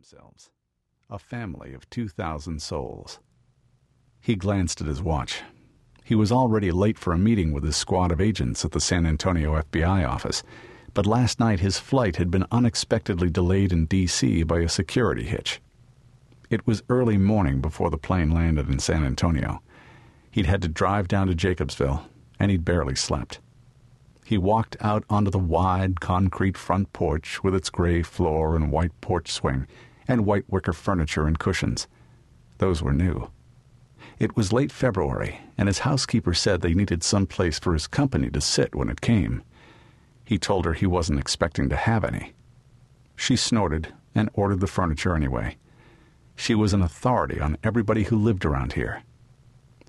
themselves, a family of 2,000 souls. He glanced at his watch. He was already late for a meeting with his squad of agents at the San Antonio FBI office, but last night his flight had been unexpectedly delayed in D.C. by a security hitch. It was early morning before the plane landed in San Antonio. He'd had to drive down to Jacobsville, and he'd barely slept. He walked out onto the wide concrete front porch with its gray floor and white porch swing and white wicker furniture and cushions. Those were new. It was late February, and his housekeeper said they needed some place for his company to sit when it came. He told her he wasn't expecting to have any. She snorted and ordered the furniture anyway. She was an authority on everybody who lived around here.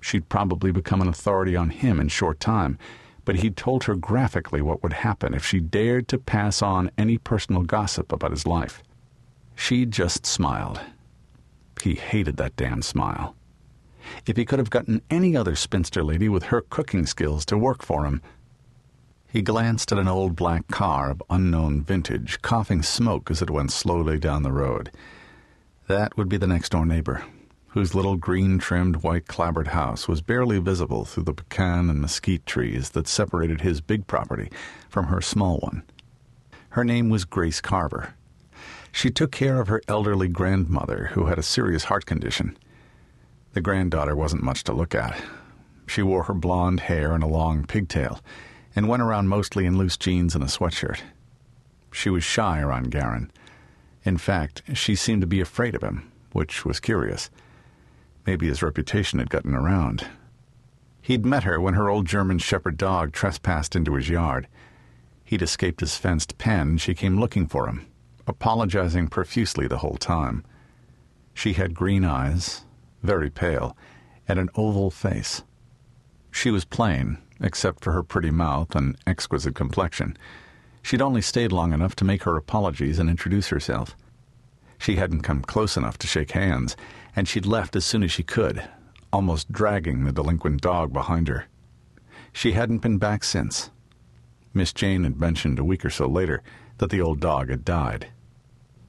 She'd probably become an authority on him in short time, but he'd told her graphically what would happen if she dared to pass on any personal gossip about his life. She just smiled. He hated that damn smile. If he could have gotten any other spinster lady with her cooking skills to work for him. He glanced at an old black car of unknown vintage, coughing smoke as it went slowly down the road. That would be the next door neighbor, whose little green trimmed white clapboard house was barely visible through the pecan and mesquite trees that separated his big property from her small one. Her name was Grace Carver. She took care of her elderly grandmother, who had a serious heart condition. The granddaughter wasn't much to look at. She wore her blonde hair in a long pigtail and went around mostly in loose jeans and a sweatshirt. She was shy around Garon. In fact, she seemed to be afraid of him, which was curious. Maybe his reputation had gotten around. He'd met her when her old German shepherd dog trespassed into his yard. He'd escaped his fenced pen, and she came looking for him, apologizing profusely the whole time. She had green eyes, very pale, and an oval face. She was plain, except for her pretty mouth and exquisite complexion. She'd only stayed long enough to make her apologies and introduce herself. She hadn't come close enough to shake hands, and she'd left as soon as she could, almost dragging the delinquent dog behind her. She hadn't been back since. Miss Jane had mentioned a week or so later that the old dog had died.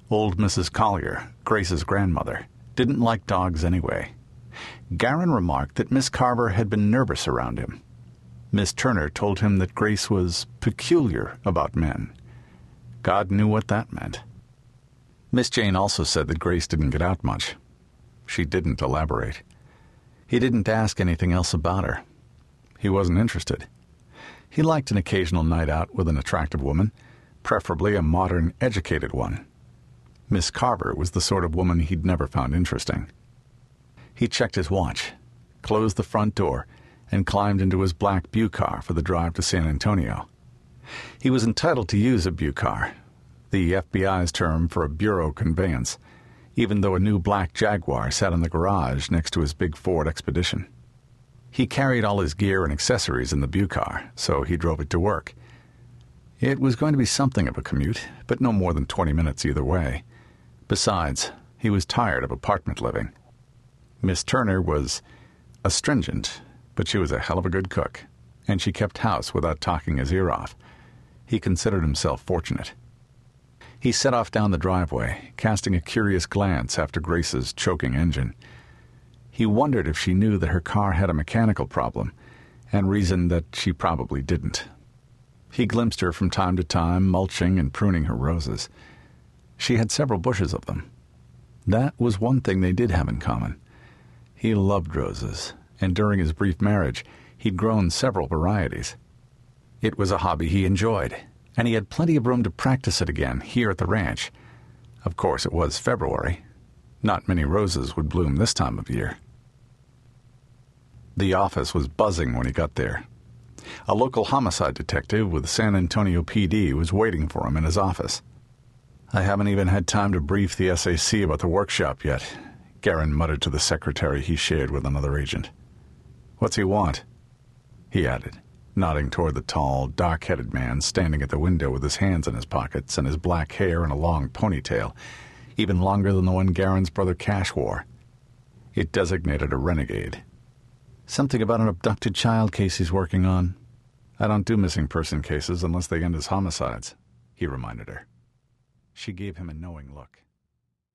Old Mrs. Collier, Grace's grandmother, didn't like dogs anyway. Garon remarked that Miss Carver had been nervous around him. Miss Turner told him that Grace was peculiar about men. God knew what that meant. Miss Jane also said that Grace didn't get out much. She didn't elaborate. He didn't ask anything else about her. He wasn't interested. He liked an occasional night out with an attractive woman, preferably a modern, educated one. Miss Carver was the sort of woman he'd never found interesting. He checked his watch, closed the front door, and climbed into his black Bucar for the drive to San Antonio. He was entitled to use a Bucar, the FBI's term for a bureau conveyance, even though a new black Jaguar sat in the garage next to his big Ford Expedition. He carried all his gear and accessories in the Bucar, so he drove it to work. It was going to be something of a commute, but no more than 20 minutes either way. Besides, he was tired of apartment living. Miss Turner was astringent, but she was a hell of a good cook, and she kept house without talking his ear off. He considered himself fortunate. He set off down the driveway, casting a curious glance after Grace's choking engine. He wondered if she knew that her car had a mechanical problem, and reasoned that she probably didn't. He glimpsed her from time to time, mulching and pruning her roses. She had several bushes of them. That was one thing they did have in common. He loved roses, and during his brief marriage, he'd grown several varieties. It was a hobby he enjoyed, and he had plenty of room to practice it again here at the ranch. Of course, it was February. Not many roses would bloom this time of year. The office was buzzing when he got there. A local homicide detective with San Antonio PD was waiting for him in his office. I haven't even had time to brief the SAC about the workshop yet, Garon muttered to the secretary he shared with another agent. What's he want? He added, nodding toward the tall, dark headed man standing at the window with his hands in his pockets and his black hair in a long ponytail, even longer than the one Garon's brother Cash wore. It designated a renegade. Something about an abducted child case he's working on. I don't do missing person cases unless they end as homicides, he reminded her. She gave him a knowing look.